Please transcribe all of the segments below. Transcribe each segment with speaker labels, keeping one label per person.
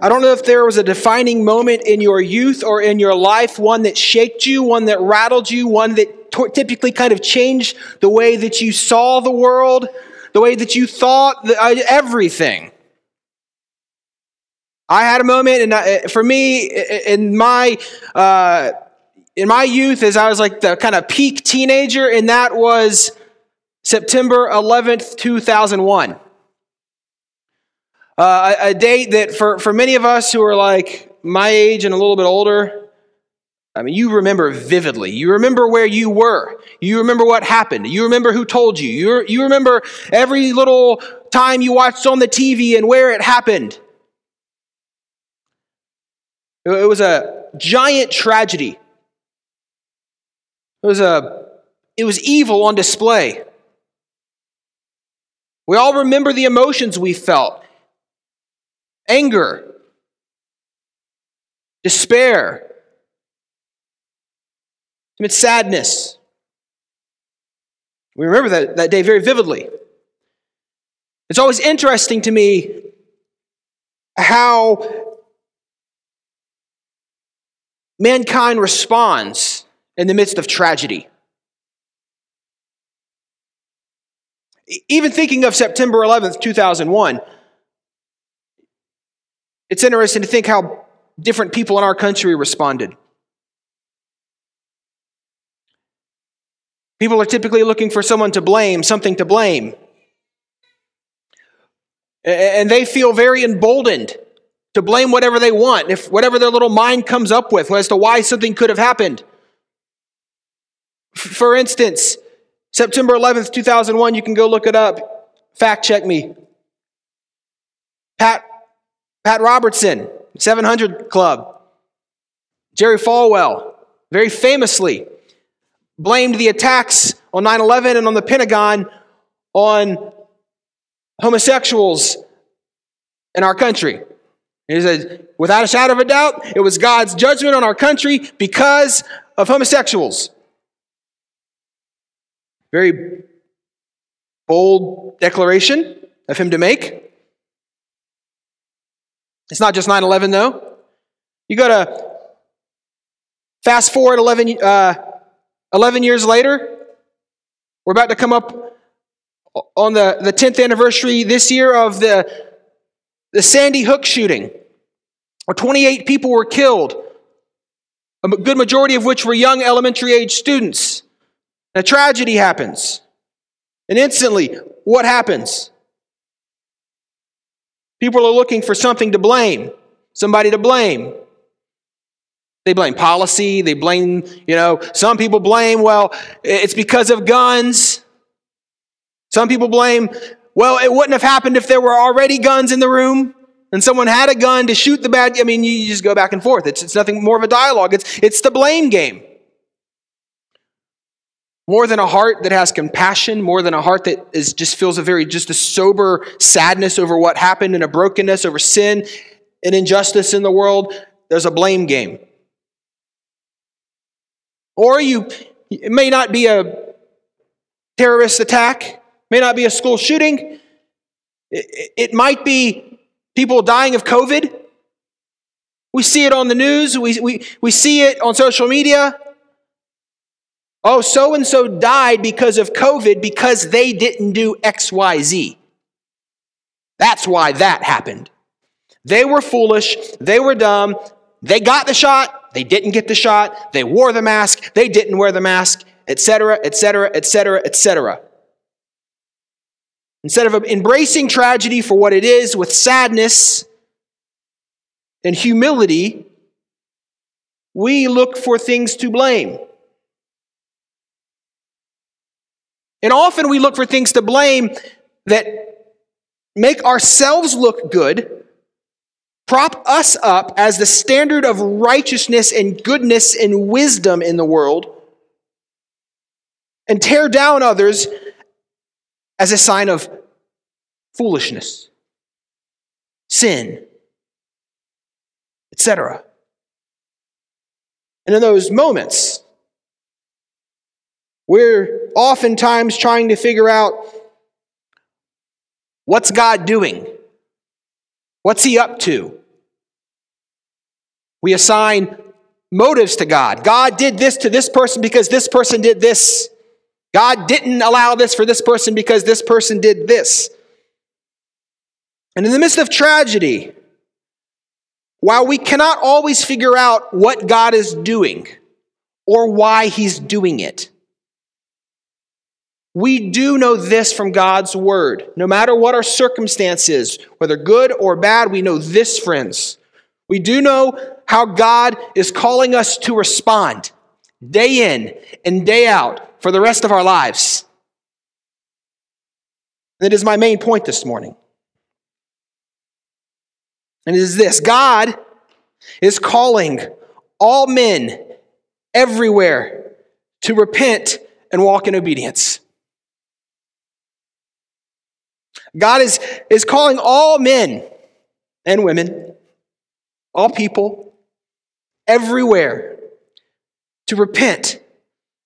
Speaker 1: I don't know if there was a defining moment in your youth or in your life, one that shaked you, one that rattled you, one that t- typically kind of changed the way that you saw the world, the way that you thought, the, uh, everything. I had a moment, and uh, for me, in my uh, in my youth, as I was like the kind of peak teenager, and that was September 11th, 2001. Uh, a, a date that for, for many of us who are like my age and a little bit older, I mean, you remember vividly. You remember where you were. You remember what happened. You remember who told you. You, you remember every little time you watched on the TV and where it happened. It was a giant tragedy. It was a it was evil on display. We all remember the emotions we felt. Anger, despair, amid sadness. We remember that, that day very vividly. It's always interesting to me how mankind responds in the midst of tragedy. Even thinking of September 11th, 2001, it's interesting to think how different people in our country responded. People are typically looking for someone to blame, something to blame. And they feel very emboldened to blame whatever they want, if whatever their little mind comes up with as to why something could have happened. For instance, September 11th, 2001, you can go look it up. Fact check me. Pat, Pat Robertson, 700 Club. Jerry Falwell, very famously, blamed the attacks on 9 11 and on the Pentagon on homosexuals in our country. He said, without a shadow of a doubt, it was God's judgment on our country because of homosexuals. Very bold declaration of him to make. It's not just 9 11, though. You go to fast forward 11, uh, 11 years later. We're about to come up on the, the 10th anniversary this year of the the Sandy Hook shooting, where 28 people were killed, a good majority of which were young elementary age students. And a tragedy happens. And instantly, what happens? People are looking for something to blame, somebody to blame. They blame policy, they blame, you know, some people blame, well, it's because of guns. Some people blame, well, it wouldn't have happened if there were already guns in the room and someone had a gun to shoot the bad. I mean, you just go back and forth. It's, it's nothing more of a dialogue. It's, it's the blame game. More than a heart that has compassion, more than a heart that is just feels a very just a sober sadness over what happened and a brokenness over sin and injustice in the world, there's a blame game. Or you it may not be a terrorist attack, may not be a school shooting. It, might be people dying of COVID. We see it on the news, we, we, we see it on social media. Oh, so and so died because of COVID because they didn't do XYZ. That's why that happened. They were foolish, they were dumb, they got the shot, they didn't get the shot, they wore the mask, they didn't wear the mask, etc., etc., etc., etc. Instead of embracing tragedy for what it is with sadness and humility, we look for things to blame. And often we look for things to blame that make ourselves look good, prop us up as the standard of righteousness and goodness and wisdom in the world, and tear down others as a sign of foolishness, sin, etc. And in those moments, we're oftentimes trying to figure out what's God doing? What's He up to? We assign motives to God. God did this to this person because this person did this. God didn't allow this for this person because this person did this. And in the midst of tragedy, while we cannot always figure out what God is doing or why he's doing it, we do know this from God's word. No matter what our circumstances, whether good or bad, we know this, friends. We do know how God is calling us to respond day in and day out for the rest of our lives. That is my main point this morning. And it is this God is calling all men everywhere to repent and walk in obedience. God is, is calling all men and women, all people, everywhere to repent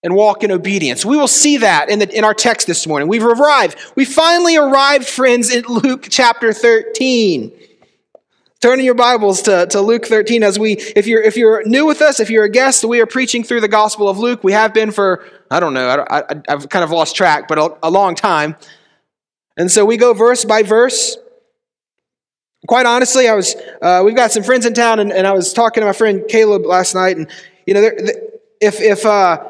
Speaker 1: and walk in obedience. We will see that in, the, in our text this morning. We've arrived. We finally arrived, friends, in Luke chapter 13. Turn in your Bibles to, to Luke 13 as we, if you're, if you're new with us, if you're a guest, we are preaching through the Gospel of Luke. We have been for, I don't know, I, have kind of lost track, but a, a long time. And so we go verse by verse. Quite honestly, I was, uh, we've got some friends in town, and, and, I was talking to my friend Caleb last night, and, you know, if, if, uh,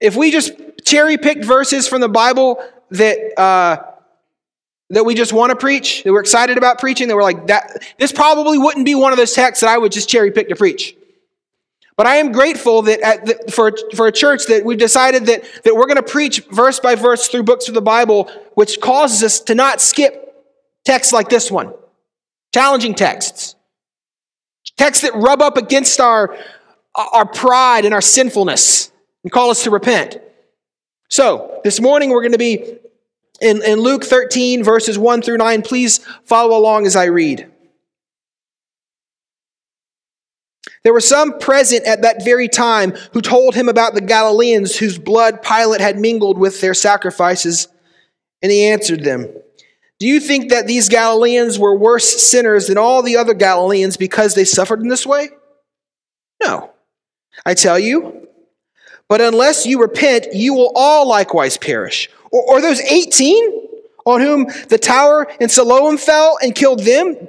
Speaker 1: if we just cherry picked verses from the Bible that, uh, that we just want to preach, that we're excited about preaching, that we're like, that, this probably wouldn't be one of those texts that I would just cherry pick to preach. But I am grateful that the, for, for a church that we've decided that, that we're going to preach verse by verse through books of the Bible, which causes us to not skip texts like this one. Challenging texts. Texts that rub up against our, our pride and our sinfulness and call us to repent. So, this morning we're going to be in, in Luke 13, verses 1 through 9. Please follow along as I read. There were some present at that very time who told him about the Galileans whose blood Pilate had mingled with their sacrifices. And he answered them, Do you think that these Galileans were worse sinners than all the other Galileans because they suffered in this way? No, I tell you. But unless you repent, you will all likewise perish. Or, or those 18 on whom the tower in Siloam fell and killed them,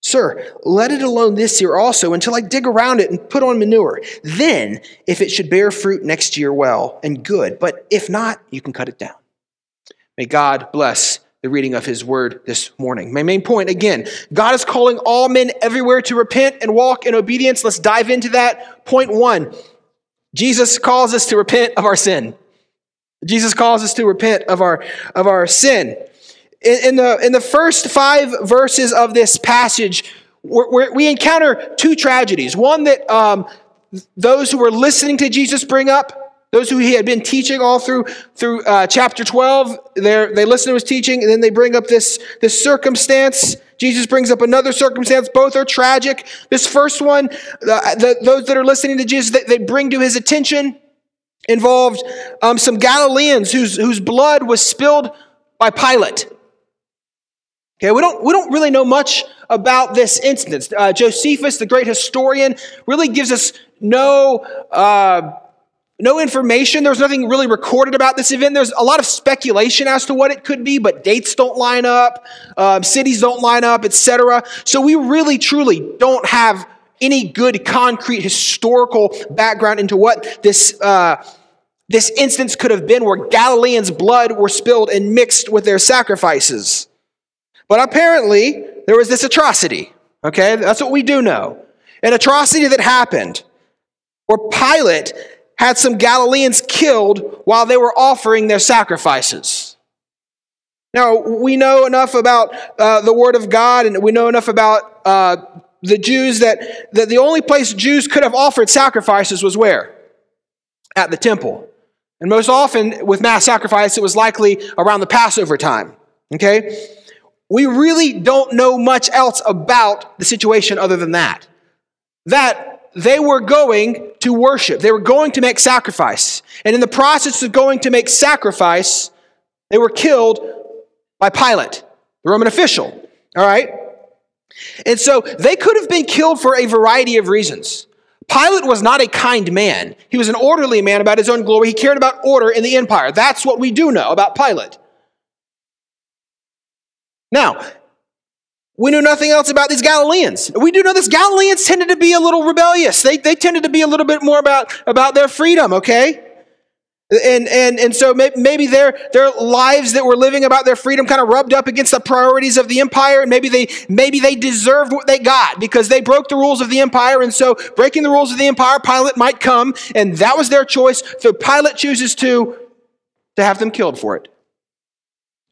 Speaker 1: Sir, let it alone this year also until I dig around it and put on manure. Then, if it should bear fruit next year, well and good. But if not, you can cut it down. May God bless the reading of his word this morning. My main point again God is calling all men everywhere to repent and walk in obedience. Let's dive into that. Point one Jesus calls us to repent of our sin. Jesus calls us to repent of our, of our sin in, the, in the first five verses of this passage, we're, we encounter two tragedies. One that um, those who were listening to Jesus bring up, those who he had been teaching all through through uh, chapter 12, they listen to his teaching, and then they bring up this, this circumstance. Jesus brings up another circumstance. Both are tragic. This first one, uh, the, those that are listening to Jesus, they, they bring to his attention involved um, some Galileans whose, whose blood was spilled by Pilate. Okay, we don't, we don't really know much about this instance. Uh, Josephus, the great historian, really gives us no, uh, no information. There's nothing really recorded about this event. There's a lot of speculation as to what it could be, but dates don't line up, um, cities don't line up, etc. So we really, truly don't have any good concrete historical background into what this, uh, this instance could have been where Galileans' blood were spilled and mixed with their sacrifices. But apparently, there was this atrocity. Okay, that's what we do know. An atrocity that happened where Pilate had some Galileans killed while they were offering their sacrifices. Now, we know enough about uh, the Word of God and we know enough about uh, the Jews that, that the only place Jews could have offered sacrifices was where? at the temple. And most often with mass sacrifice, it was likely around the Passover time. Okay? We really don't know much else about the situation other than that. That they were going to worship, they were going to make sacrifice. And in the process of going to make sacrifice, they were killed by Pilate, the Roman official. All right? And so they could have been killed for a variety of reasons. Pilate was not a kind man. He was an orderly man about his own glory. He cared about order in the empire. That's what we do know about Pilate. Now, we knew nothing else about these Galileans. We do know this Galileans tended to be a little rebellious. They, they tended to be a little bit more about, about their freedom, okay? And, and, and so maybe their, their lives that were living about their freedom kind of rubbed up against the priorities of the empire. And maybe they, maybe they deserved what they got because they broke the rules of the empire. And so breaking the rules of the empire, Pilate might come. And that was their choice. So Pilate chooses to, to have them killed for it.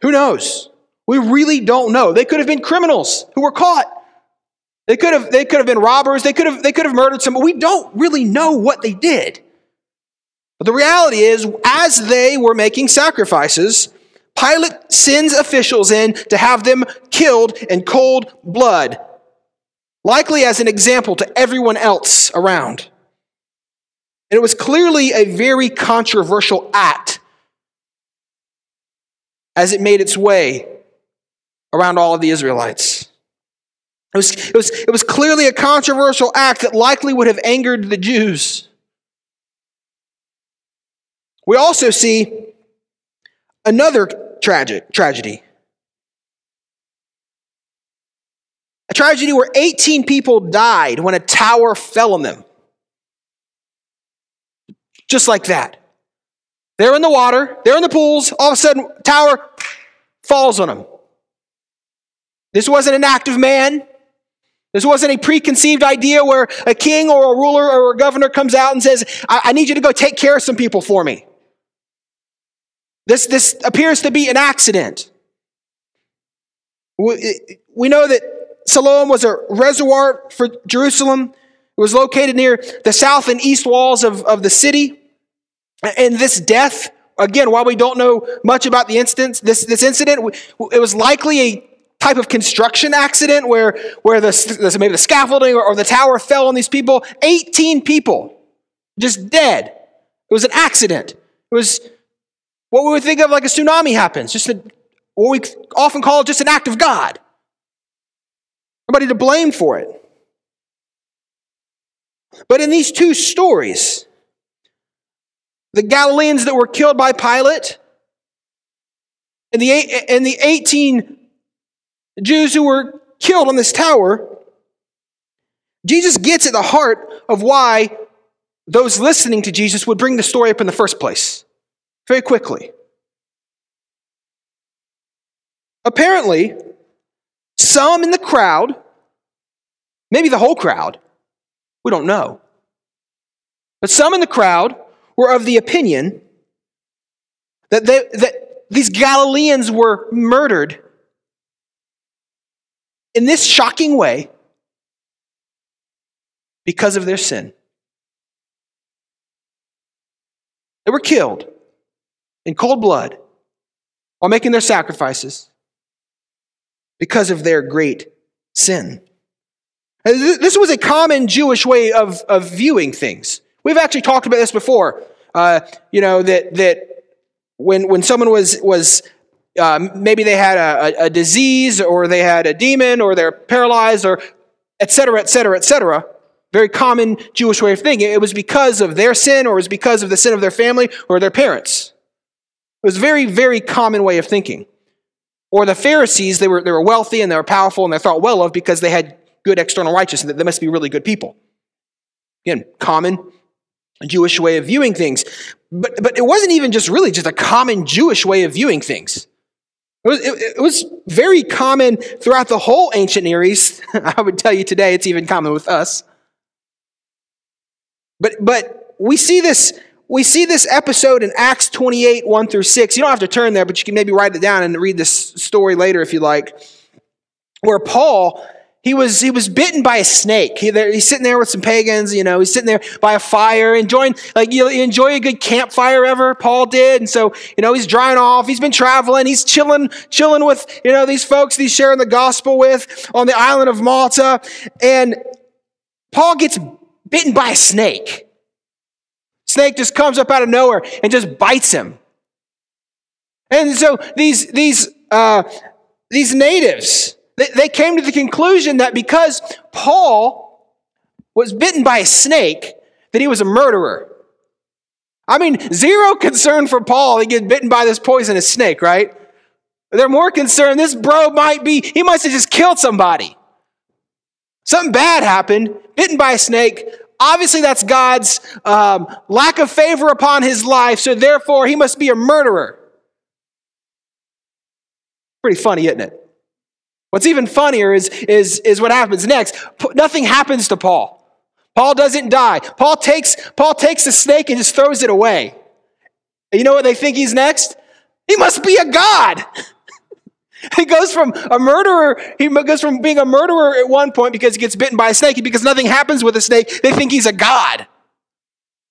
Speaker 1: Who knows? We really don't know. They could have been criminals who were caught. They could have, they could have been robbers. They could have, they could have murdered someone. We don't really know what they did. But the reality is, as they were making sacrifices, Pilate sends officials in to have them killed in cold blood, likely as an example to everyone else around. And it was clearly a very controversial act as it made its way around all of the Israelites. It was, it, was, it was clearly a controversial act that likely would have angered the Jews. We also see another tragic tragedy. A tragedy where 18 people died when a tower fell on them. Just like that. They're in the water, they're in the pools, all of a sudden, tower falls on them. This wasn't an act of man. This wasn't a preconceived idea where a king or a ruler or a governor comes out and says, I, I need you to go take care of some people for me. This, this appears to be an accident. We, we know that Siloam was a reservoir for Jerusalem. It was located near the south and east walls of, of the city. And this death, again, while we don't know much about the instance, this, this incident, it was likely a type of construction accident where, where the, maybe the scaffolding or, or the tower fell on these people. 18 people just dead. It was an accident. It was what we would think of like a tsunami happens, just a, what we often call just an act of God. Nobody to blame for it. But in these two stories, the Galileans that were killed by Pilate and the, and the 18 Jews who were killed on this tower, Jesus gets at the heart of why those listening to Jesus would bring the story up in the first place very quickly. Apparently, some in the crowd, maybe the whole crowd, we don't know, but some in the crowd were of the opinion that, they, that these Galileans were murdered in this shocking way because of their sin. They were killed in cold blood while making their sacrifices because of their great sin. This was a common Jewish way of, of viewing things. We've actually talked about this before. Uh, you know, that, that when, when someone was, was uh, maybe they had a, a, disease or they had a demon or they're paralyzed or et cetera, et cetera, et cetera, very common Jewish way of thinking. It was because of their sin or it was because of the sin of their family or their parents. It was a very, very common way of thinking. Or the Pharisees, they were, they were wealthy and they were powerful and they're thought well of because they had good external righteousness. They must be really good people. Again, common Jewish way of viewing things. But, but it wasn't even just really just a common Jewish way of viewing things. It was, it, it was very common throughout the whole ancient Near East. I would tell you today it's even common with us. But, but we see this we see this episode in Acts 28, 1 through 6. You don't have to turn there, but you can maybe write it down and read this story later if you like. Where Paul, he was he was bitten by a snake. He, there, he's sitting there with some pagans, you know. He's sitting there by a fire, enjoying like you, you, enjoy a good campfire ever. Paul did, and so you know he's drying off. He's been traveling. He's chilling, chilling with you know these folks. He's sharing the gospel with on the island of Malta, and Paul gets bitten by a snake. Snake just comes up out of nowhere and just bites him. And so these these uh, these natives they came to the conclusion that because Paul was bitten by a snake, that he was a murderer. I mean, zero concern for Paul. He gets bitten by this poisonous snake, right? They're more concerned this bro might be, he must have just killed somebody. Something bad happened, bitten by a snake. Obviously, that's God's um, lack of favor upon his life, so therefore he must be a murderer. Pretty funny, isn't it? What's even funnier is, is, is what happens next. Nothing happens to Paul. Paul doesn't die. Paul takes, Paul takes the snake and just throws it away. And you know what they think he's next? He must be a god. he goes from a murderer, he goes from being a murderer at one point because he gets bitten by a snake, because nothing happens with a snake, they think he's a god.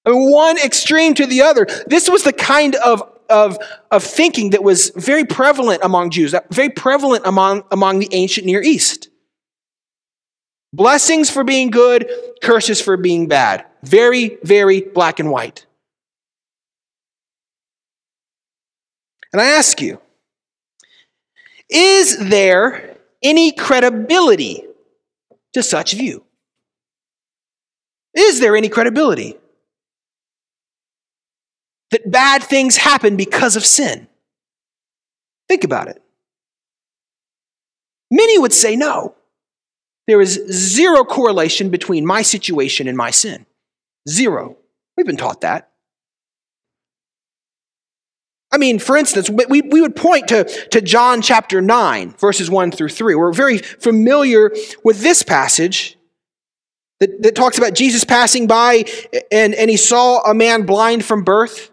Speaker 1: I mean, one extreme to the other. This was the kind of of, of thinking that was very prevalent among Jews, very prevalent among, among the ancient Near East. Blessings for being good, curses for being bad. Very, very black and white. And I ask you, is there any credibility to such view? Is there any credibility? That bad things happen because of sin. Think about it. Many would say no. There is zero correlation between my situation and my sin. Zero. We've been taught that. I mean, for instance, we, we would point to, to John chapter 9, verses 1 through 3. We're very familiar with this passage that, that talks about Jesus passing by and, and he saw a man blind from birth.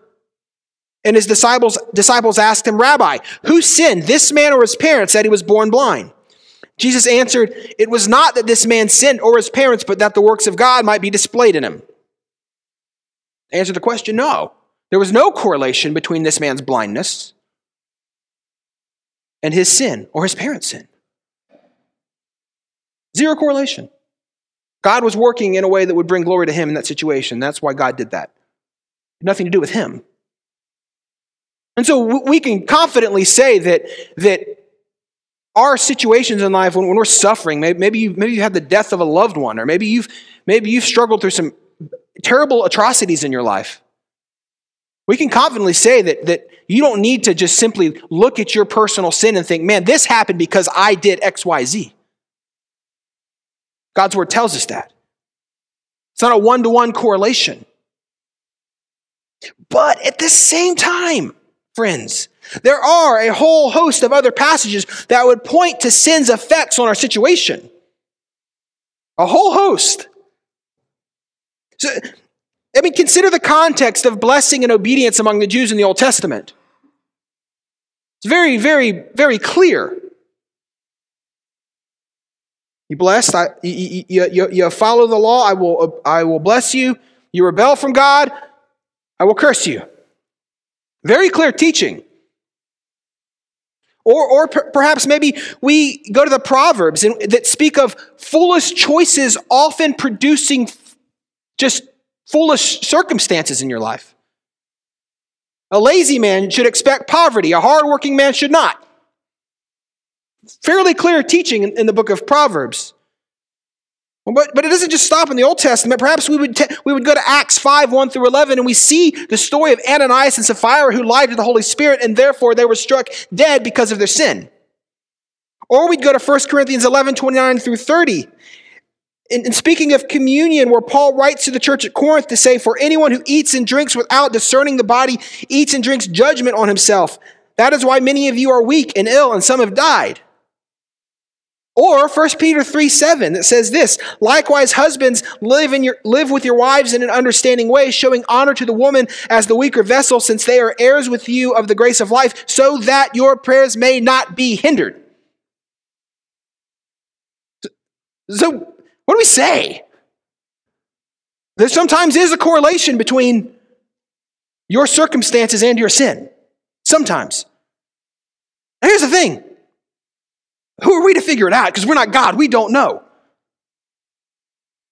Speaker 1: And his disciples, disciples asked him, Rabbi, who sinned, this man or his parents, that he was born blind? Jesus answered, It was not that this man sinned or his parents, but that the works of God might be displayed in him. Answer the question no. There was no correlation between this man's blindness and his sin or his parents' sin. Zero correlation. God was working in a way that would bring glory to him in that situation. That's why God did that. Nothing to do with him. And so we can confidently say that, that our situations in life, when, when we're suffering, maybe, maybe, you, maybe you had the death of a loved one, or maybe you've, maybe you've struggled through some terrible atrocities in your life. We can confidently say that, that you don't need to just simply look at your personal sin and think, man, this happened because I did X, Y, Z. God's word tells us that. It's not a one to one correlation. But at the same time, friends. There are a whole host of other passages that would point to sin's effects on our situation. A whole host. So, I mean, consider the context of blessing and obedience among the Jews in the Old Testament. It's very, very, very clear. You blessed, I, you, you, you follow the law, I will, I will bless you. You rebel from God, I will curse you. Very clear teaching. Or, or per- perhaps maybe we go to the Proverbs and, that speak of foolish choices often producing just foolish circumstances in your life. A lazy man should expect poverty, a hardworking man should not. Fairly clear teaching in, in the book of Proverbs. But, but it doesn't just stop in the Old Testament. Perhaps we would, te- we would go to Acts 5 1 through 11, and we see the story of Ananias and Sapphira who lied to the Holy Spirit, and therefore they were struck dead because of their sin. Or we'd go to 1 Corinthians 11 29 through 30. And speaking of communion, where Paul writes to the church at Corinth to say, For anyone who eats and drinks without discerning the body eats and drinks judgment on himself. That is why many of you are weak and ill, and some have died. Or 1 Peter 3 7 that says this likewise, husbands, live, in your, live with your wives in an understanding way, showing honor to the woman as the weaker vessel, since they are heirs with you of the grace of life, so that your prayers may not be hindered. So, what do we say? There sometimes is a correlation between your circumstances and your sin. Sometimes. Here's the thing who are we to figure it out? Because we're not God, we don't know.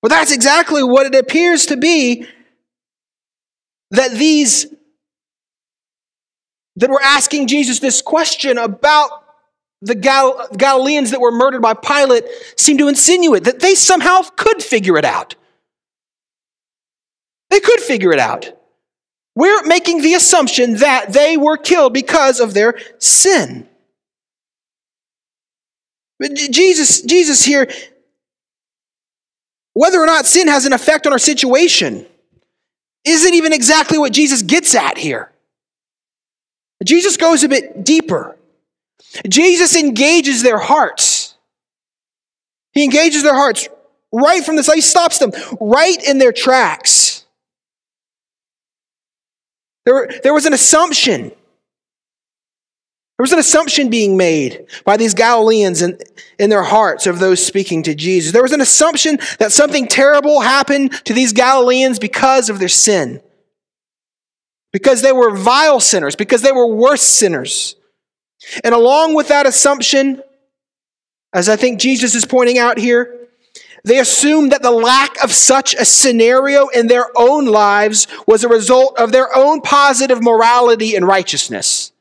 Speaker 1: But that's exactly what it appears to be that these that were asking Jesus this question about the Gal- Galileans that were murdered by Pilate seem to insinuate that they somehow could figure it out. They could figure it out. We're making the assumption that they were killed because of their sin. But Jesus, Jesus here, whether or not sin has an effect on our situation, isn't even exactly what Jesus gets at here. Jesus goes a bit deeper. Jesus engages their hearts. He engages their hearts right from the side. He stops them right in their tracks. There, there was an assumption. There was an assumption being made by these Galileans in, in their hearts of those speaking to Jesus. There was an assumption that something terrible happened to these Galileans because of their sin. Because they were vile sinners, because they were worse sinners. And along with that assumption, as I think Jesus is pointing out here, they assumed that the lack of such a scenario in their own lives was a result of their own positive morality and righteousness.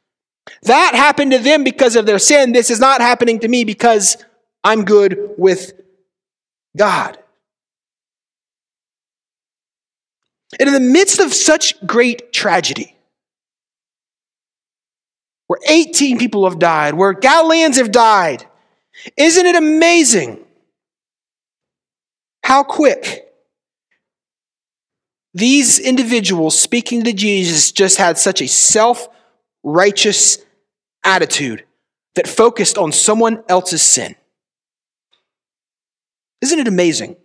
Speaker 1: That happened to them because of their sin. This is not happening to me because I'm good with God. And in the midst of such great tragedy, where 18 people have died, where Galileans have died, isn't it amazing how quick these individuals speaking to Jesus just had such a self righteous attitude that focused on someone else's sin? Isn't it amazing?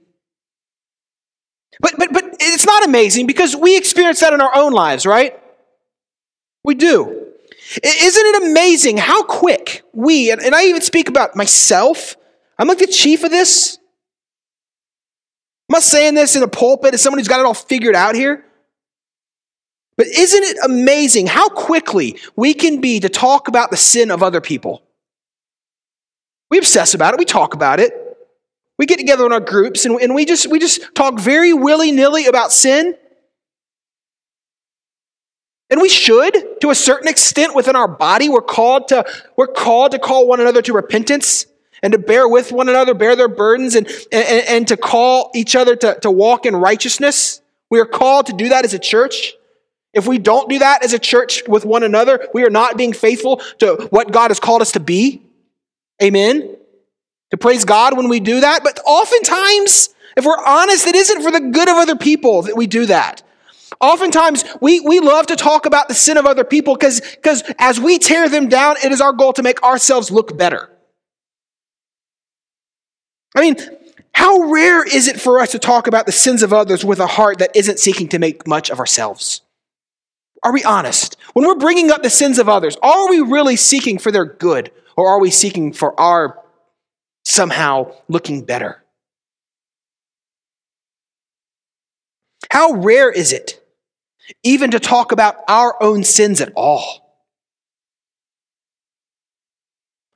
Speaker 1: But, but, but it's not amazing because we experience that in our own lives, right? We do. Isn't it amazing how quick we, and I even speak about myself, I'm like the chief of this. I'm not saying this in a pulpit as someone who's got it all figured out here. But isn't it amazing how quickly we can be to talk about the sin of other people? We obsess about it, we talk about it. We get together in our groups and, we, just, we just talk very willy nilly about sin. And we should, to a certain extent, within our body. We're called to, we're called to call one another to repentance and to bear with one another, bear their burdens, and, and, and to call each other to, to walk in righteousness. We are called to do that as a church. If we don't do that as a church with one another, we are not being faithful to what God has called us to be. Amen to praise God when we do that. But oftentimes, if we're honest, it isn't for the good of other people that we do that. Oftentimes, we, we love to talk about the sin of other people because as we tear them down, it is our goal to make ourselves look better. I mean, how rare is it for us to talk about the sins of others with a heart that isn't seeking to make much of ourselves? Are we honest? When we're bringing up the sins of others, are we really seeking for their good or are we seeking for our somehow looking better. How rare is it even to talk about our own sins at all?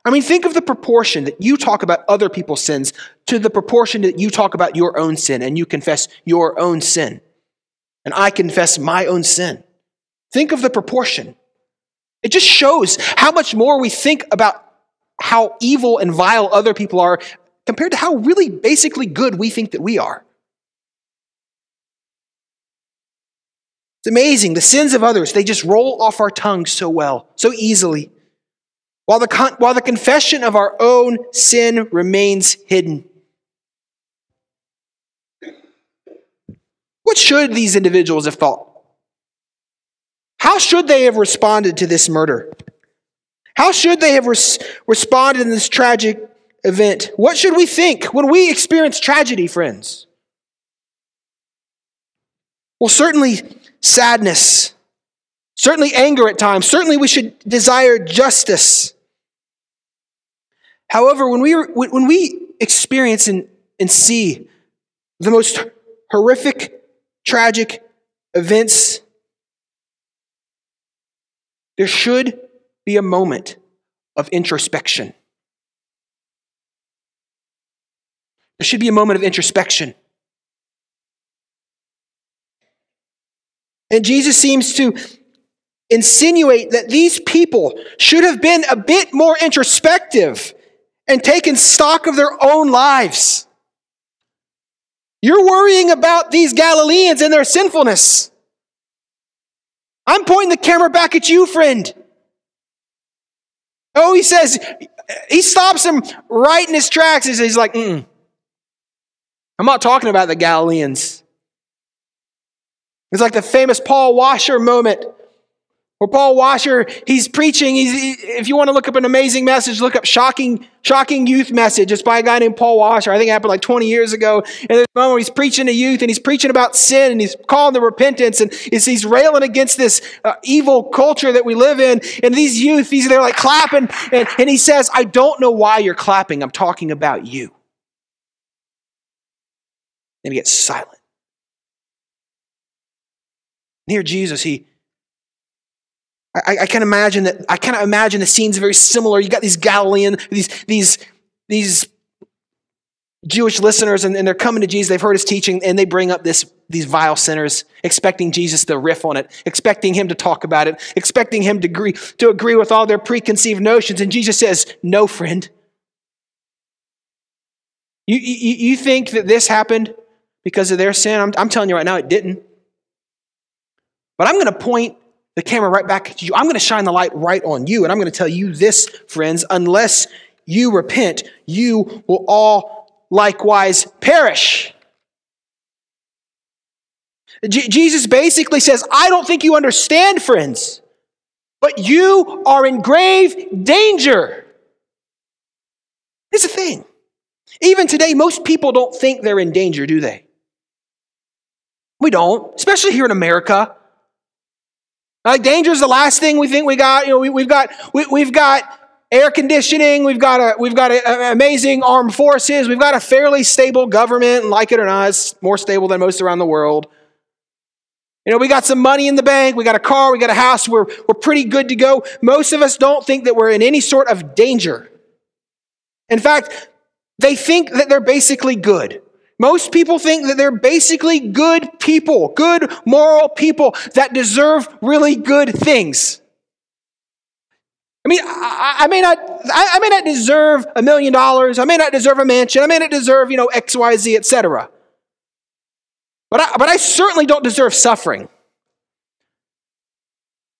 Speaker 1: I mean, think of the proportion that you talk about other people's sins to the proportion that you talk about your own sin and you confess your own sin. And I confess my own sin. Think of the proportion. It just shows how much more we think about how evil and vile other people are compared to how really basically good we think that we are. It's amazing. The sins of others, they just roll off our tongues so well, so easily, while the, con- while the confession of our own sin remains hidden. What should these individuals have thought? How should they have responded to this murder? How should they have res- responded in this tragic event? What should we think when we experience tragedy, friends? Well, certainly sadness, certainly anger at times, certainly we should desire justice. However, when we, when we experience in and see the most horrific, tragic events, there should be a moment of introspection. There should be a moment of introspection. And Jesus seems to insinuate that these people should have been a bit more introspective and taken stock of their own lives. You're worrying about these Galileans and their sinfulness. I'm pointing the camera back at you, friend. Oh, he says, he stops him right in his tracks. He's like, Mm-mm. I'm not talking about the Galileans. It's like the famous Paul Washer moment where Paul Washer, he's preaching. He's, he, if you want to look up an amazing message, look up shocking, shocking youth message. It's by a guy named Paul Washer. I think it happened like 20 years ago. And there's a moment where he's preaching to youth and he's preaching about sin and he's calling to repentance and he's, he's railing against this uh, evil culture that we live in. And these youth, these they're like clapping, and, and he says, "I don't know why you're clapping. I'm talking about you." And he gets silent. Near Jesus, he I, I can imagine that. I of imagine the scenes very similar. You got these Galilean, these these these Jewish listeners, and, and, they're coming to Jesus. They've heard his teaching, and they bring up this these vile sinners, expecting Jesus to riff on it, expecting him to talk about it, expecting him to agree to agree with all their preconceived notions. And Jesus says, "No, friend. You you, you think that this happened because of their sin? I'm, I'm telling you right now, it didn't. But I'm going to point the camera right back at you. I'm going to shine the light right on you. And I'm going to tell you this, friends unless you repent, you will all likewise perish. J- Jesus basically says, I don't think you understand, friends, but you are in grave danger. Here's the thing. Even today, most people don't think they're in danger, do they? We don't, especially here in America. Like danger is the last thing we think we got. You know, we, have got we, have got air conditioning. We've got a we've got a, a amazing armed forces. We've got a fairly stable government. Like it or not, it's more stable than most around the world. You know, we got some money in the bank. We got a car. We got a house. We're we're pretty good to go. Most of us don't think that we're in any sort of danger. In fact, they think that they're basically good. Most people think that they're basically good people, good moral people that deserve really good things. I mean, I, I may not, I, I, may not deserve a million dollars. I may not deserve a mansion. I may not deserve, you know, X, Y, Z, etc. But I, but I certainly don't deserve suffering.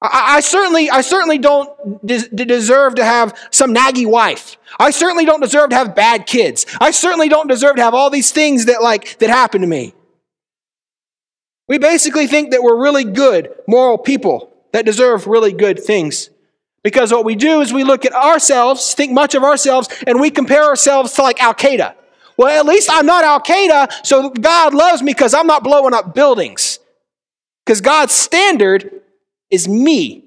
Speaker 1: I, I certainly, I certainly don't des- deserve to have some naggy wife. I certainly don't deserve to have bad kids. I certainly don't deserve to have all these things that like that happen to me. We basically think that we're really good, moral people that deserve really good things. Because what we do is we look at ourselves, think much of ourselves, and we compare ourselves to like Al Qaeda. Well, at least I'm not Al Qaeda, so God loves me because I'm not blowing up buildings. Because God's standard is me.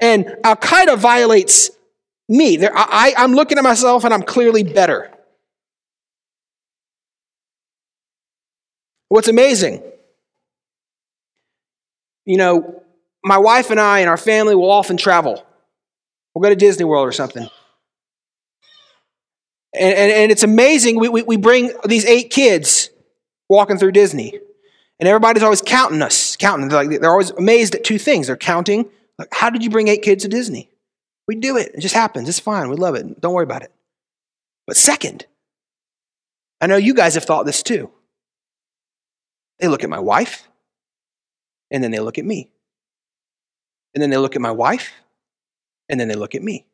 Speaker 1: And Al Qaeda violates me. I, I'm looking at myself and I'm clearly better. What's amazing, you know, my wife and I and our family will often travel. We'll go to Disney World or something. And, and, and it's amazing. We, we, we bring these eight kids walking through Disney. And everybody's always counting us, counting. They're, like, they're always amazed at two things. They're counting, like, how did you bring eight kids to Disney? We do it. It just happens. It's fine. We love it. Don't worry about it. But second, I know you guys have thought this too. They look at my wife, and then they look at me. And then they look at my wife, and then they look at me.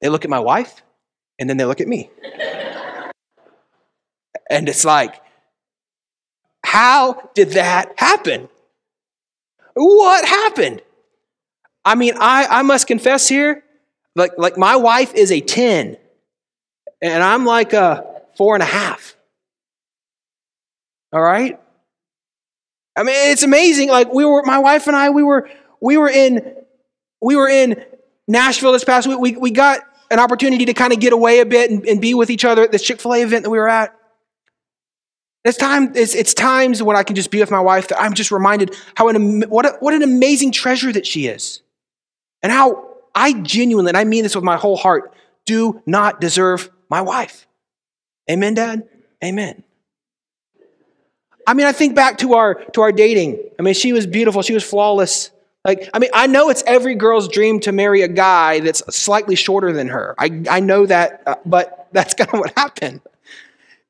Speaker 1: They look at my wife, and then they look at me. and it's like, how did that happen? What happened? I mean, I, I must confess here, like, like my wife is a 10, and I'm like a four and a half. All right? I mean, it's amazing. Like we were, my wife and I, we were, we were in, we were in Nashville this past week. We, we got an opportunity to kind of get away a bit and, and be with each other at this Chick fil A event that we were at. It's, time, it's, it's times when I can just be with my wife that I'm just reminded how an, what, a, what an amazing treasure that she is. And how I genuinely, and I mean this with my whole heart, do not deserve my wife. Amen, Dad? Amen. I mean, I think back to our to our dating. I mean, she was beautiful, she was flawless. Like, I mean, I know it's every girl's dream to marry a guy that's slightly shorter than her. I, I know that, uh, but that's kind of what happened.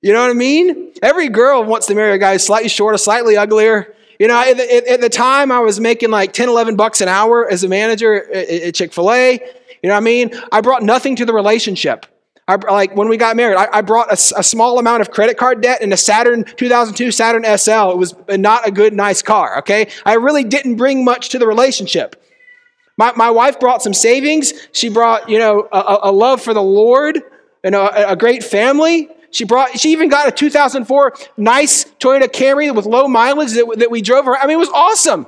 Speaker 1: You know what I mean? Every girl wants to marry a guy slightly shorter, slightly uglier. You know, at the, at the, time I was making like 10, 11 bucks an hour as a manager at, at Chick fil A. You know what I mean? I brought nothing to the relationship. I, like when we got married, I, I brought a, a, small amount of credit card debt and a Saturn 2002 Saturn SL. It was not a good, nice car. Okay, I really didn't bring much to the relationship. My, my wife brought some savings. She brought you know a, a love for the Lord and a, a great family. She brought. She even got a 2004 nice Toyota Camry with low mileage that, that we drove her. I mean, it was awesome.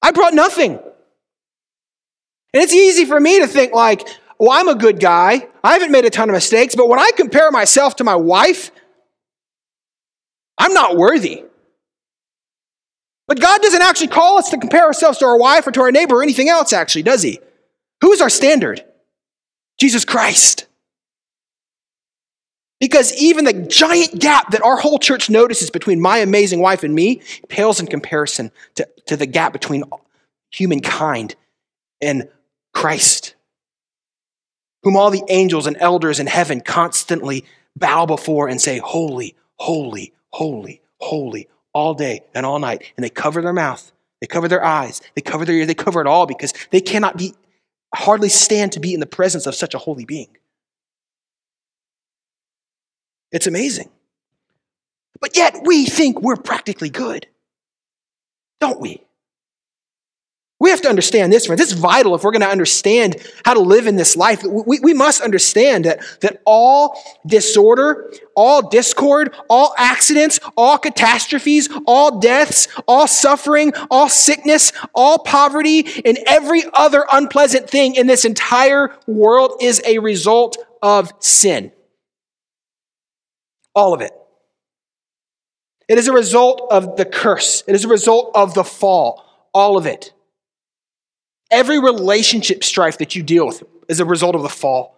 Speaker 1: I brought nothing. And it's easy for me to think like, well, I'm a good guy. I haven't made a ton of mistakes, but when I compare myself to my wife, I'm not worthy. But God doesn't actually call us to compare ourselves to our wife or to our neighbor or anything else, actually, does He? Who is our standard? Jesus Christ. Because even the giant gap that our whole church notices between my amazing wife and me pales in comparison to, to the gap between humankind and Christ whom all the angels and elders in heaven constantly bow before and say, Holy, holy, holy, holy, all day and all night. And they cover their mouth, they cover their eyes, they cover their ear, they cover it all because they cannot be, hardly stand to be in the presence of such a holy being. It's amazing. But yet we think we're practically good, don't we? We have to understand this, friends. It's vital if we're going to understand how to live in this life. We, we must understand that, that all disorder, all discord, all accidents, all catastrophes, all deaths, all suffering, all sickness, all poverty, and every other unpleasant thing in this entire world is a result of sin. All of it. It is a result of the curse. It is a result of the fall. All of it. Every relationship strife that you deal with is a result of the fall.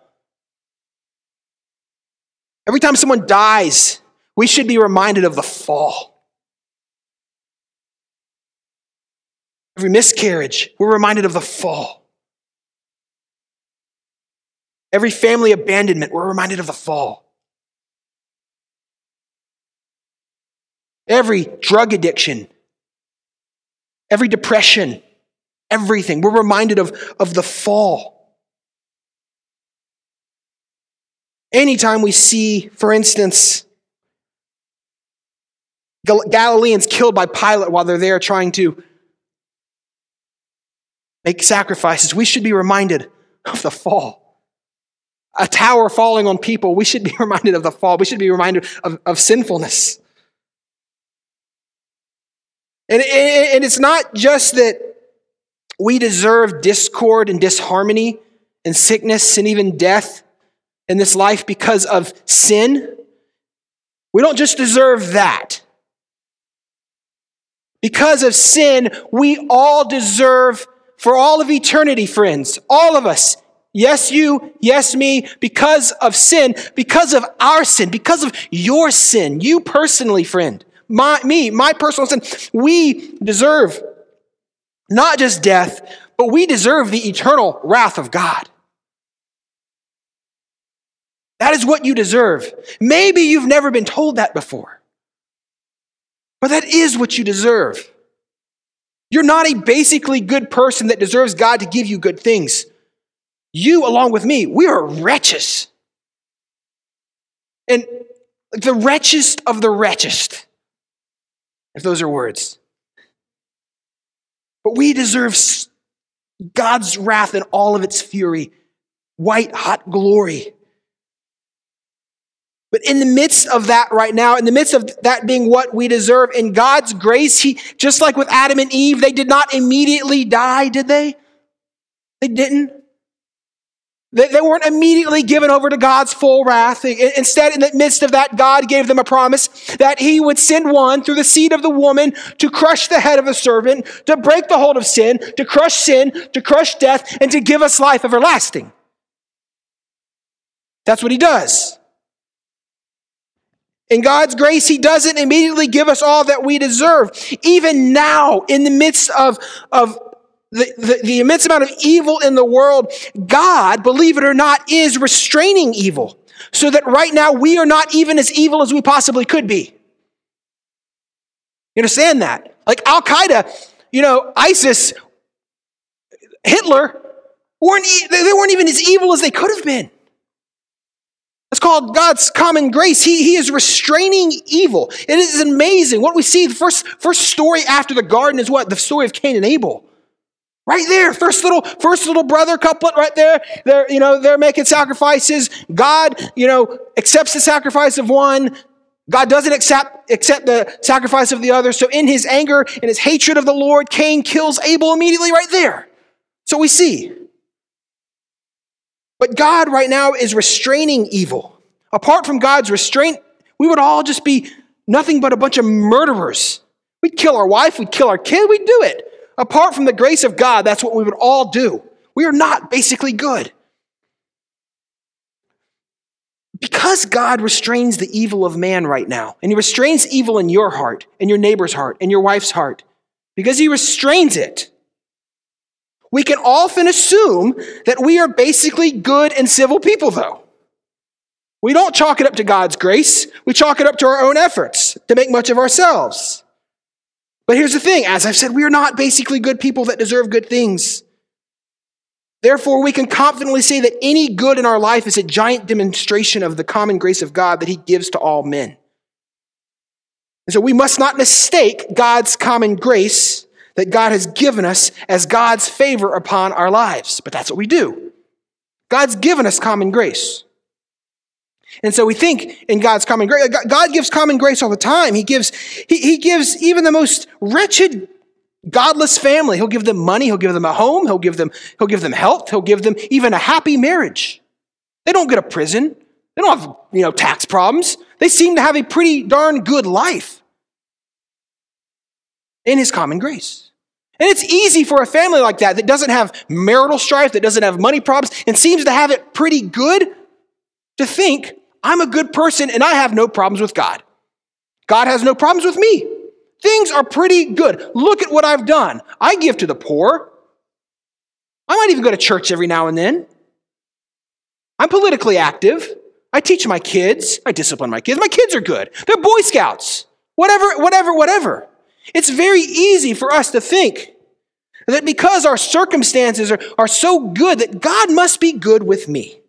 Speaker 1: Every time someone dies, we should be reminded of the fall. Every miscarriage, we're reminded of the fall. Every family abandonment, we're reminded of the fall. Every drug addiction, every depression, everything. We're reminded of, of the fall. Anytime we see, for instance, Galileans killed by Pilate while they're there trying to make sacrifices, we should be reminded of the fall. A tower falling on people, we should be reminded of the fall. We should be reminded of, of sinfulness. And, and it's not just that we deserve discord and disharmony and sickness and even death in this life because of sin. We don't just deserve that. Because of sin, we all deserve for all of eternity, friends, all of us. Yes, you, yes, me, because of sin, because of our sin, because of your sin, you personally, friend, my, me, my personal sin, we deserve not just death, but we deserve the eternal wrath of God. That is what you deserve. Maybe you've never been told that before, but that is what you deserve. You're not a basically good person that deserves God to give you good things. You, along with me, we are wretches. And the wretchest of the wretched, if those are words. But we deserve God's wrath in all of its fury, white hot glory. But in the midst of that right now, in the midst of that being what we deserve, in God's grace, He, just like with Adam and Eve, they did not immediately die, did they? They didn't. They, they weren't immediately given over to God's full wrath. Instead, in the midst of that, God gave them a promise that He would send one through the seed of the woman to crush the head of the serpent, to break the hold of sin, to crush sin, to crush death, and to give us life everlasting. That's what He does. In God's grace, He doesn't immediately give us all that we deserve. Even now, in the midst of, of the, the, the, immense amount of evil in the world, God, believe it or not, is restraining evil. So that right now we are not even as evil as we possibly could be. You understand that? Like Al Qaeda, you know, ISIS, Hitler, weren't, they weren't even as evil as they could have been. It's called God's common grace. He, he is restraining evil. It is amazing. What we see, the first, first story after the garden is what? The story of Cain and Abel. Right there, first little, first little brother couplet right there. They're, you know, they're making sacrifices. God, you know, accepts the sacrifice of one. God doesn't accept, accept the sacrifice of the other. So in his anger and his hatred of the Lord, Cain kills Abel immediately right there. So we see. But God right now is restraining evil. Apart from God's restraint, we would all just be nothing but a bunch of murderers. We'd kill our wife, we'd kill our kid, we'd do it. Apart from the grace of God, that's what we would all do. We are not basically good. Because God restrains the evil of man right now, and He restrains evil in your heart, and your neighbor's heart, and your wife's heart, because He restrains it, we can often assume that we are basically good and civil people, though. We don't chalk it up to God's grace, we chalk it up to our own efforts to make much of ourselves. But here's the thing as I've said, we are not basically good people that deserve good things. Therefore, we can confidently say that any good in our life is a giant demonstration of the common grace of God that He gives to all men. And so we must not mistake God's common grace that God has given us as God's favor upon our lives. But that's what we do. God's given us common grace. And so we think in God's common grace. God gives common grace all the time. He gives, he, he gives even the most wretched, godless family. He'll give them money. He'll give them a home. He'll give them, he'll give them health. He'll give them even a happy marriage. They don't get a prison. They don't have, you know, tax problems. They seem to have a pretty darn good life in his common grace. And it's easy for a family like that that doesn't have marital strife, that doesn't have money problems, and seems to have it pretty good to think, I'm a good person and I have no problems with God. God has no problems with me. Things are pretty good. Look at what I've done. I give to the poor. I might even go to church every now and then. I'm politically active. I teach my kids. I discipline my kids. My kids are good. They're Boy Scouts. Whatever, whatever, whatever. It's very easy for us to think that because our circumstances are, are so good, that God must be good with me.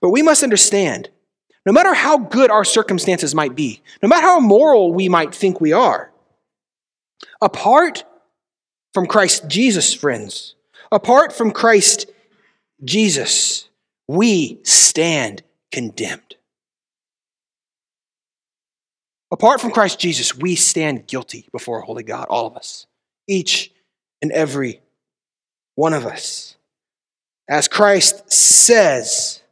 Speaker 1: But we must understand no matter how good our circumstances might be, no matter how moral we might think we are, apart from Christ Jesus, friends, apart from Christ Jesus, we stand condemned. Apart from Christ Jesus, we stand guilty before a holy God, all of us, each and every one of us. As Christ says,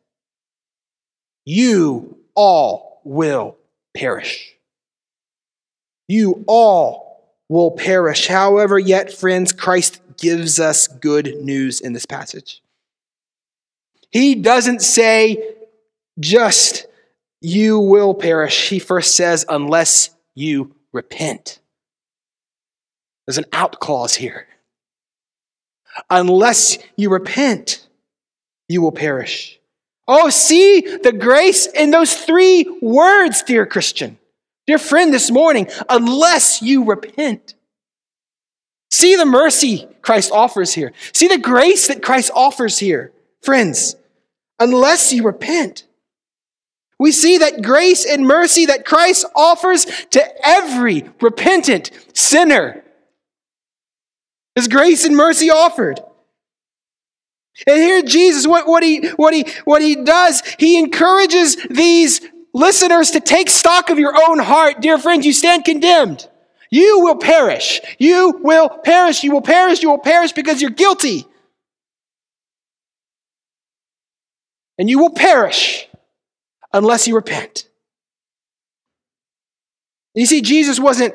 Speaker 1: you all will perish. You all will perish. However, yet, friends, Christ gives us good news in this passage. He doesn't say just, you will perish. He first says, unless you repent. There's an out clause here. Unless you repent, you will perish. Oh, see the grace in those three words, dear Christian, dear friend, this morning, unless you repent. See the mercy Christ offers here. See the grace that Christ offers here, friends, unless you repent. We see that grace and mercy that Christ offers to every repentant sinner. His grace and mercy offered. And here Jesus, what, what, he, what, he, what he does, he encourages these listeners to take stock of your own heart. Dear friends, you stand condemned. You will perish. You will perish. You will perish. You will perish because you're guilty. And you will perish unless you repent. You see, Jesus wasn't,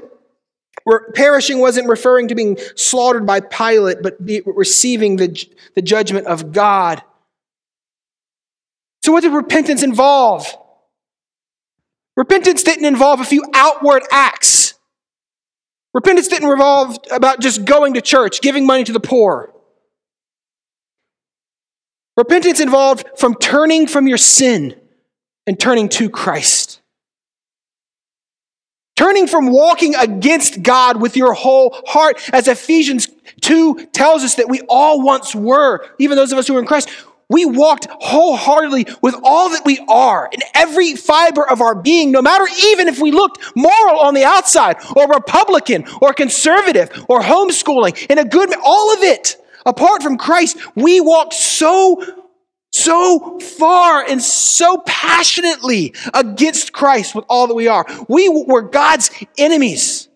Speaker 1: perishing wasn't referring to being slaughtered by Pilate, but receiving the, the judgment of God. So, what did repentance involve? Repentance didn't involve a few outward acts. Repentance didn't revolve about just going to church, giving money to the poor. Repentance involved from turning from your sin and turning to Christ. Turning from walking against God with your whole heart, as Ephesians 2 tells us that we all once were, even those of us who are in Christ. We walked wholeheartedly with all that we are in every fiber of our being, no matter even if we looked moral on the outside, or Republican, or conservative, or homeschooling, in a good, all of it. Apart from Christ, we walked so, so far and so passionately against Christ with all that we are. We were God's enemies.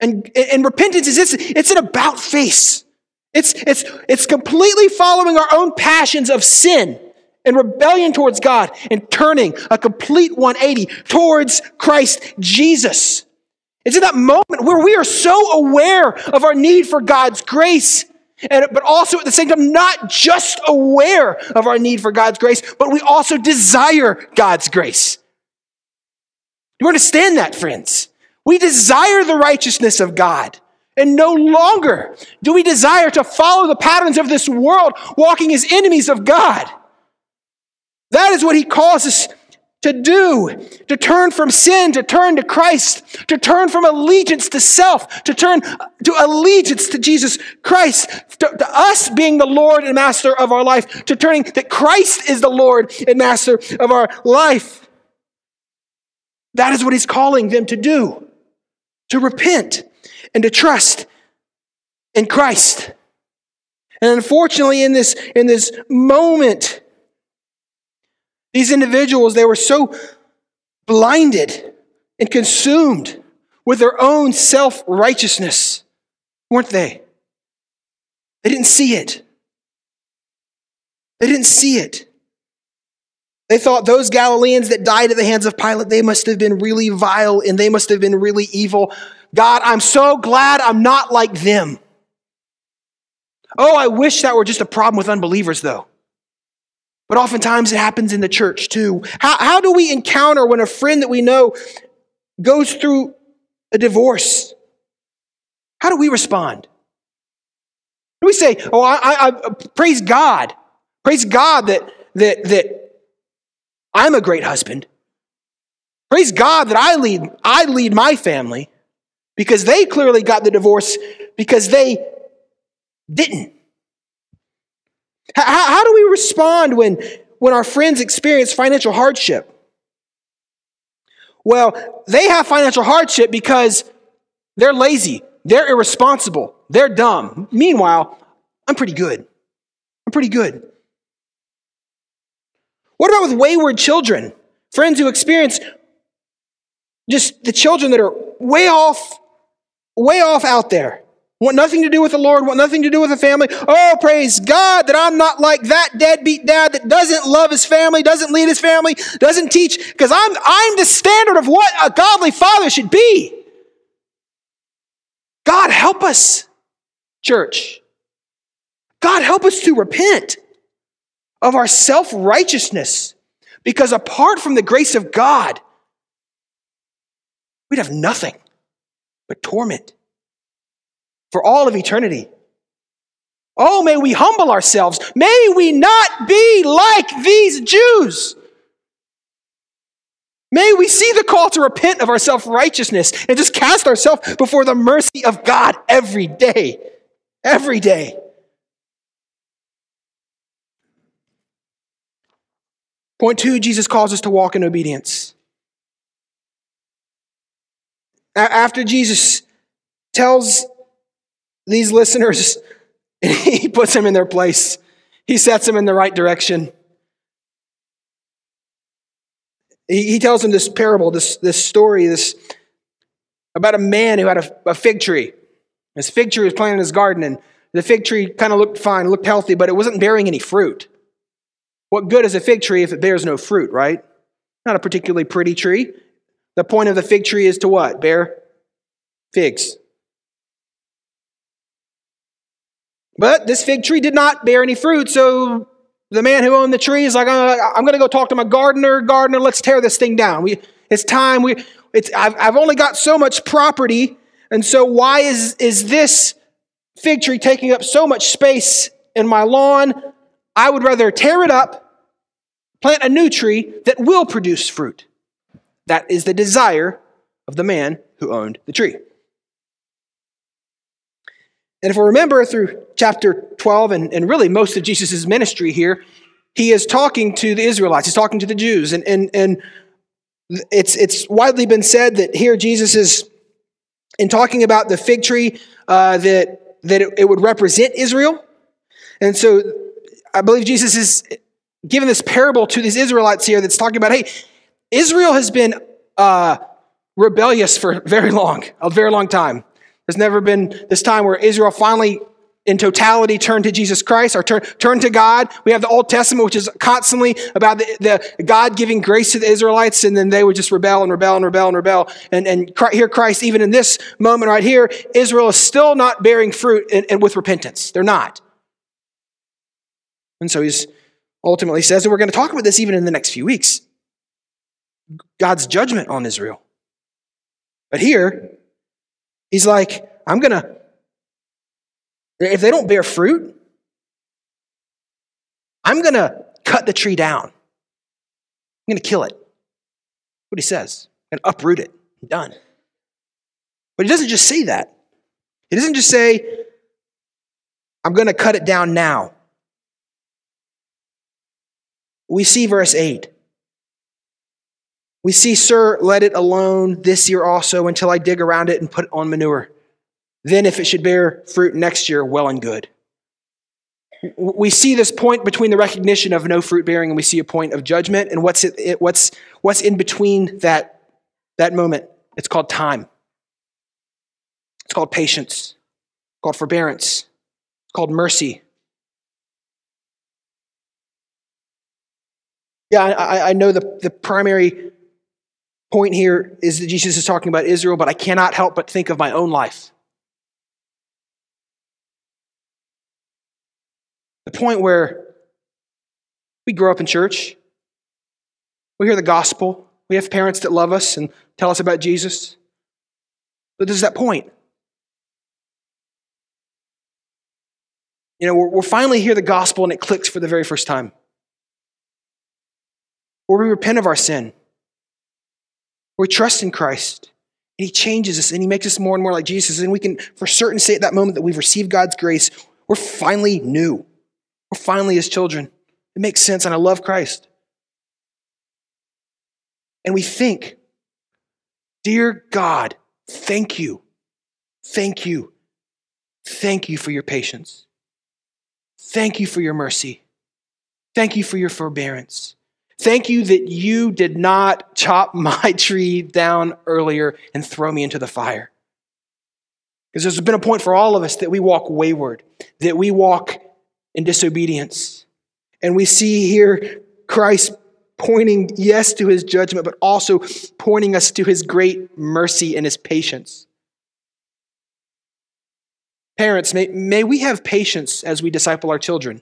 Speaker 1: And, and repentance is it's, it's an about face. It's, it's, it's completely following our own passions of sin and rebellion towards God and turning a complete 180 towards Christ Jesus. It's in that moment where we are so aware of our need for God's grace, and, but also at the same time, not just aware of our need for God's grace, but we also desire God's grace. Do You understand that, friends? We desire the righteousness of God. And no longer do we desire to follow the patterns of this world, walking as enemies of God. That is what he calls us to do to turn from sin, to turn to Christ, to turn from allegiance to self, to turn uh, to allegiance to Jesus Christ, to, to, us being the Lord and Master of our life, to turning that Christ is the Lord and Master of our life. That is what he's calling them to do to repent and to trust in Christ. And unfortunately, in this, in this moment, these individuals, they were so blinded and consumed with their own self righteousness, weren't they? They didn't see it. They didn't see it. They thought those Galileans that died at the hands of Pilate, they must have been really vile and they must have been really evil. God, I'm so glad I'm not like them. Oh, I wish that were just a problem with unbelievers, though. But oftentimes it happens in the church too. How, how do we encounter when a friend that we know goes through a divorce? How do we respond? Do we say, "Oh, I, I, I praise God, praise God that that that I'm a great husband. Praise God that I lead I lead my family." because they clearly got the divorce because they didn't. How, how do we respond when, when our friends experience financial hardship? Well, they have financial hardship because they're lazy, they're irresponsible, they're dumb. Meanwhile, I'm pretty good. I'm pretty good. What about with wayward children? Friends who experience just the children that are way off way off out there. Want nothing to do with the Lord, want nothing to do with the family. Oh, praise God that I'm not like that deadbeat dad that doesn't love his family, doesn't lead his family, doesn't teach, because I'm, I'm the standard of what a godly father should be. God, help us, church. God, help us to repent of our self righteousness, because apart from the grace of God, we'd have nothing but torment for all of eternity. Oh, may we humble ourselves. May we not be like these Jews. May we see the call to repent of our self righteousness and just cast ourselves before the mercy of God every day. Every day. Point two, Jesus calls us to walk in obedience. After Jesus tells these listeners, he puts them in their place, he sets them in the right direction. He, he tells them this parable, this, this story, this about a man who had a, a fig tree. His fig tree was planted in his garden, and the fig tree kind of looked fine, looked healthy, but it wasn't bearing any fruit. What good is a fig tree if it bears no fruit, right? Not a particularly pretty tree. The point of the fig tree is to what? Bear figs. But this fig tree did not bear any fruit, so the man who owned the tree is like, uh, I'm going to go talk to my gardener. Gardener, let's tear this thing down. We, it's time. We, it's, I've, I've only got so much property, and so why is, is this fig tree taking up so much space in my lawn? I would rather tear it up, plant a new tree that will produce fruit. That is the desire of the man who owned the tree. And if we remember through chapter 12 and, and really most of Jesus' ministry here, he is talking to the Israelites, he's talking to the Jews. And, and, and it's, it's widely been said that here Jesus is, in talking about the fig tree, uh, that, that it, it would represent Israel. And so I believe Jesus is giving this parable to these Israelites here that's talking about hey, Israel has been uh, rebellious for very long, a very long time. There's never been this time where Israel finally, in totality, turned to Jesus Christ or turn, turned to God. We have the Old Testament, which is constantly about the, the God giving grace to the Israelites, and then they would just rebel and rebel and rebel and rebel. And, and here, Christ, even in this moment right here, Israel is still not bearing fruit and, and with repentance. They're not. And so he's ultimately says, and we're going to talk about this even in the next few weeks God's judgment on Israel. But here, He's like, I'm going to, if they don't bear fruit, I'm going to cut the tree down. I'm going to kill it. What he says. and uproot it. Done. But he doesn't just say that. He doesn't just say, I'm going to cut it down now. We see verse 8. We see, Sir, let it alone this year also until I dig around it and put on manure. Then, if it should bear fruit next year, well and good. We see this point between the recognition of no fruit bearing and we see a point of judgment. And what's, it, what's, what's in between that, that moment? It's called time. It's called patience. It's called forbearance. It's called mercy. Yeah, I, I know the, the primary point here is that Jesus is talking about Israel, but I cannot help but think of my own life. The point where we grow up in church, we hear the gospel, we have parents that love us and tell us about Jesus. But there's that point. You know, we're, finally hear the gospel and it clicks for the very first time. Or we repent of our sin we trust in Christ. And He changes us and He makes us more and more like Jesus. And we can, for certain, say at that moment that we've received God's grace, we're finally new. We're finally His children. It makes sense, and I love Christ. And we think, Dear God, thank you. Thank you. Thank you for your patience. Thank you for your mercy. Thank you for your forbearance. Thank you that you did not chop my tree down earlier and throw me into the fire. Because there's been a point for all of us that we walk wayward, that we walk in disobedience. And we see here Christ pointing, yes, to his judgment, but also pointing us to his great mercy and his patience. Parents, may, may we have patience as we disciple our children.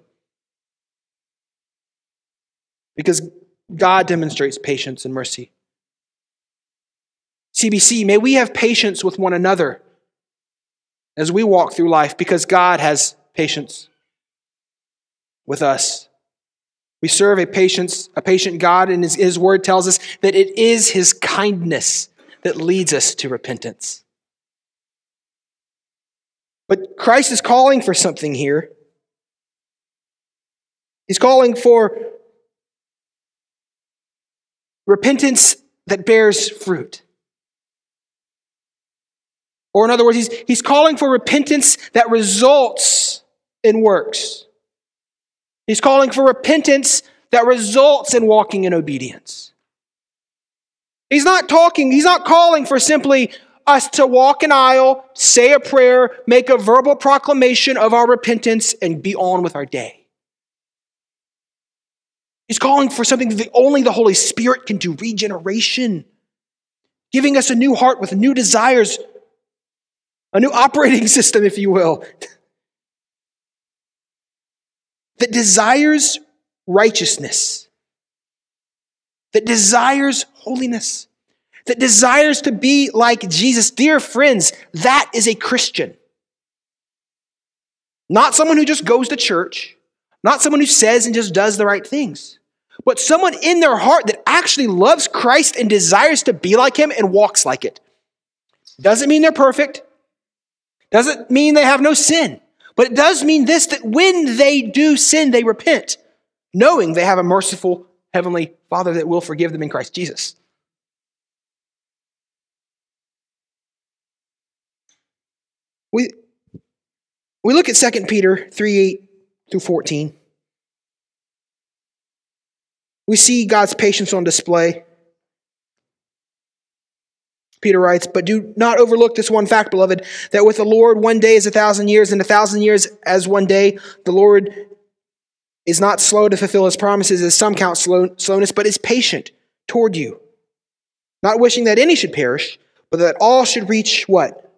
Speaker 1: Because God demonstrates patience and mercy. CBC, may we have patience with one another as we walk through life because God has patience with us. We serve a patience, a patient God, and his, his word tells us that it is his kindness that leads us to repentance. But Christ is calling for something here. He's calling for repentance that bears fruit. Or, in other words, he's, he's calling for repentance that results in works. He's calling for repentance that results in walking in obedience. He's not talking, he's not calling for simply us to walk an aisle, say a prayer, make a verbal proclamation of our repentance, and be on with our day. He's calling for something that only the Holy Spirit can do regeneration, giving us a new heart with new desires, a new operating system, if you will, that desires righteousness, that desires holiness, that desires to be like Jesus. Dear friends, that is a Christian. Not someone who just goes to church, not someone who says and just does the right things, but someone in their heart that actually loves Christ and desires to be like him and walks like it. Doesn't mean they're perfect, doesn't mean they have no sin, but it does mean this that when they do sin, they repent, knowing they have a merciful heavenly Father that will forgive them in Christ Jesus. We, we look at 2 Peter 3 8 through 14. We see God's patience on display. Peter writes, But do not overlook this one fact, beloved, that with the Lord one day is a thousand years, and a thousand years as one day. The Lord is not slow to fulfill his promises, as some count slow, slowness, but is patient toward you, not wishing that any should perish, but that all should reach what?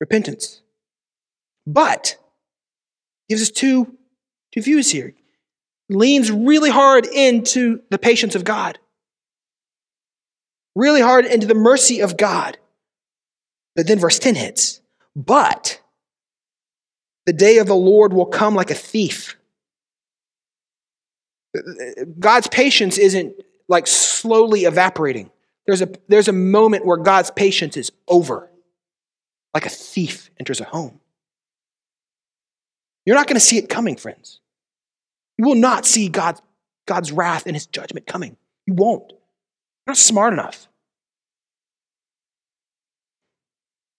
Speaker 1: Repentance. But gives us two, two views here. Leans really hard into the patience of God. Really hard into the mercy of God. But then verse 10 hits. But the day of the Lord will come like a thief. God's patience isn't like slowly evaporating. There's a, there's a moment where God's patience is over, like a thief enters a home. You're not going to see it coming, friends. You will not see God's, God's wrath and his judgment coming. You won't. You're not smart enough.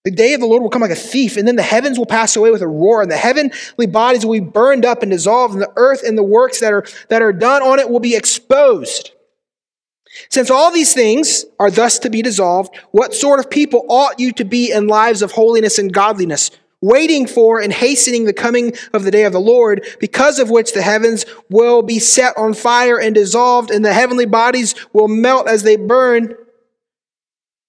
Speaker 1: The day of the Lord will come like a thief, and then the heavens will pass away with a roar, and the heavenly bodies will be burned up and dissolved, and the earth and the works that are, that are done on it will be exposed. Since all these things are thus to be dissolved, what sort of people ought you to be in lives of holiness and godliness, waiting for and hastening the coming of the day of the Lord, because of which the heavens will be set on fire and dissolved, and the heavenly bodies will melt as they burn?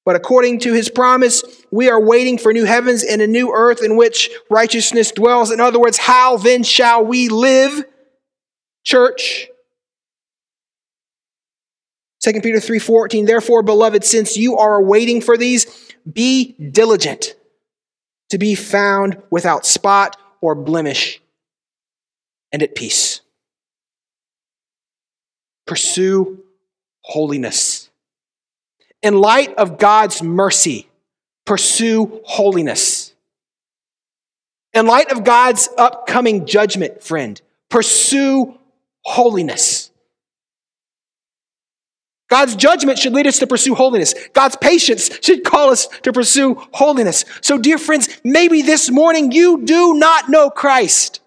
Speaker 1: But according to his promise, we are waiting for new heavens and a new earth in which righteousness dwells. In other words, how then shall we live? Church. 2 Peter 3:14 Therefore beloved since you are waiting for these be diligent to be found without spot or blemish and at peace. Pursue holiness. In light of God's mercy, pursue holiness. In light of God's upcoming judgment, friend, pursue holiness. God's judgment should lead us to pursue holiness. God's patience should call us to pursue holiness. So, dear friends, maybe this morning you do not know Christ.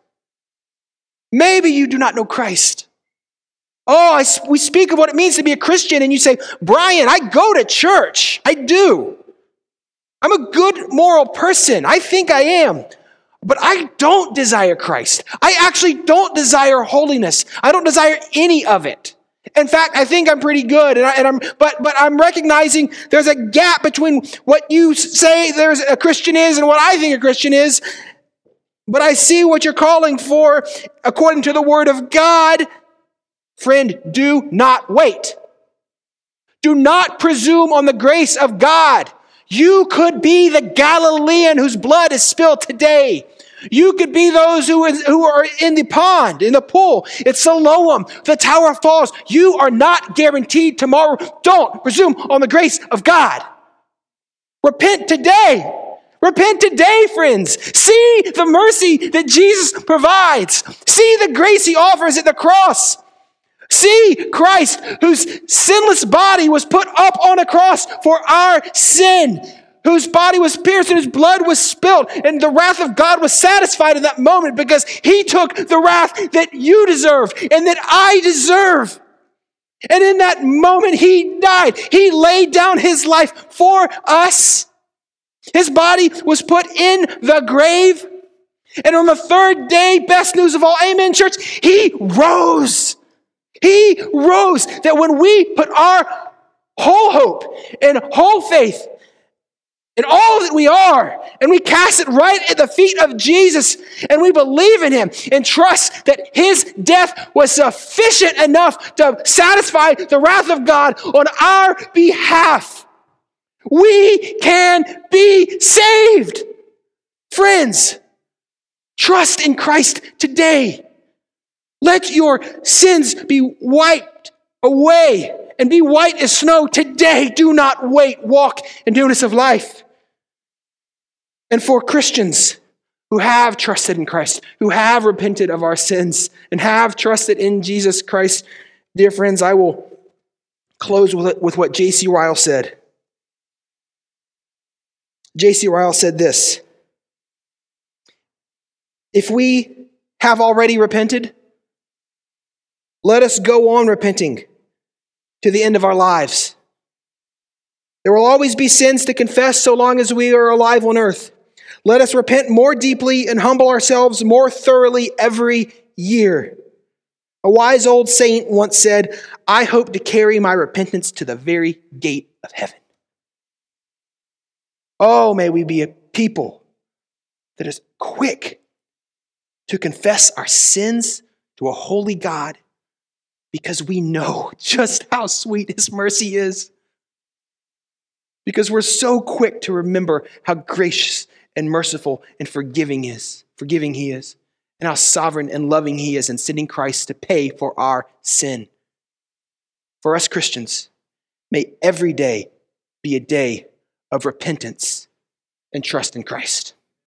Speaker 1: Maybe you do not know Christ. Oh, I, we speak of what it means to be a Christian, and you say, Brian, I go to church. I do. I'm a good moral person. I think I am. But I don't desire Christ. I actually don't desire holiness. I don't desire any of it. In fact, I think I'm pretty good, and, I, am but but I'm recognizing there's a gap between what you say there's a Christian is and what I think a Christian is. But I see what you're calling for according to the Word of God. Friend, do not wait. Do not presume on the grace of God. You could be the Galilean whose blood is spilled today. You could be those who, is, who are in the pond, in the pool. It's Siloam, the Tower Falls. You are not guaranteed tomorrow. Don't presume on the grace of God. Repent today. Repent today, friends. See the mercy that Jesus provides. See the grace he offers at the cross. See Christ, whose sinless body was put up on a cross for our sin, whose body was pierced and whose blood was spilled, and the wrath of God was satisfied in that moment because he took the wrath that you deserve and that I deserve. And in that moment, he died. He laid down his life for us. His body was put in the grave. And on the third day, best news of all, amen, church, he rose. He rose. That when we put our whole hope and whole faith in all that we are, and we cast it right at the feet of Jesus, and we believe in him and trust that his death was sufficient enough to satisfy the wrath of God on our behalf. We can be saved. Friends, trust in Christ today. Let your sins be wiped away and be white as snow today. Do not wait. Walk in newness of life. And for Christians who have trusted in Christ, who have repented of our sins, and have trusted in Jesus Christ, dear friends, I will close with, with what J.C. Ryle said. J.C. Ryle said this If we have already repented, let us go on repenting to the end of our lives. There will always be sins to confess so long as we are alive on earth. Let us repent more deeply and humble ourselves more thoroughly every year. A wise old saint once said, I hope to carry my repentance to the very gate of heaven. Oh, may we be a people that is quick to confess our sins to a holy God because we know just how sweet His mercy is. Because we're so quick to remember how gracious and merciful and forgiving is, forgiving He is, and how sovereign and loving He is in sending Christ to pay for our sin. For us Christians, may every day be a day of repentance and trust in Christ.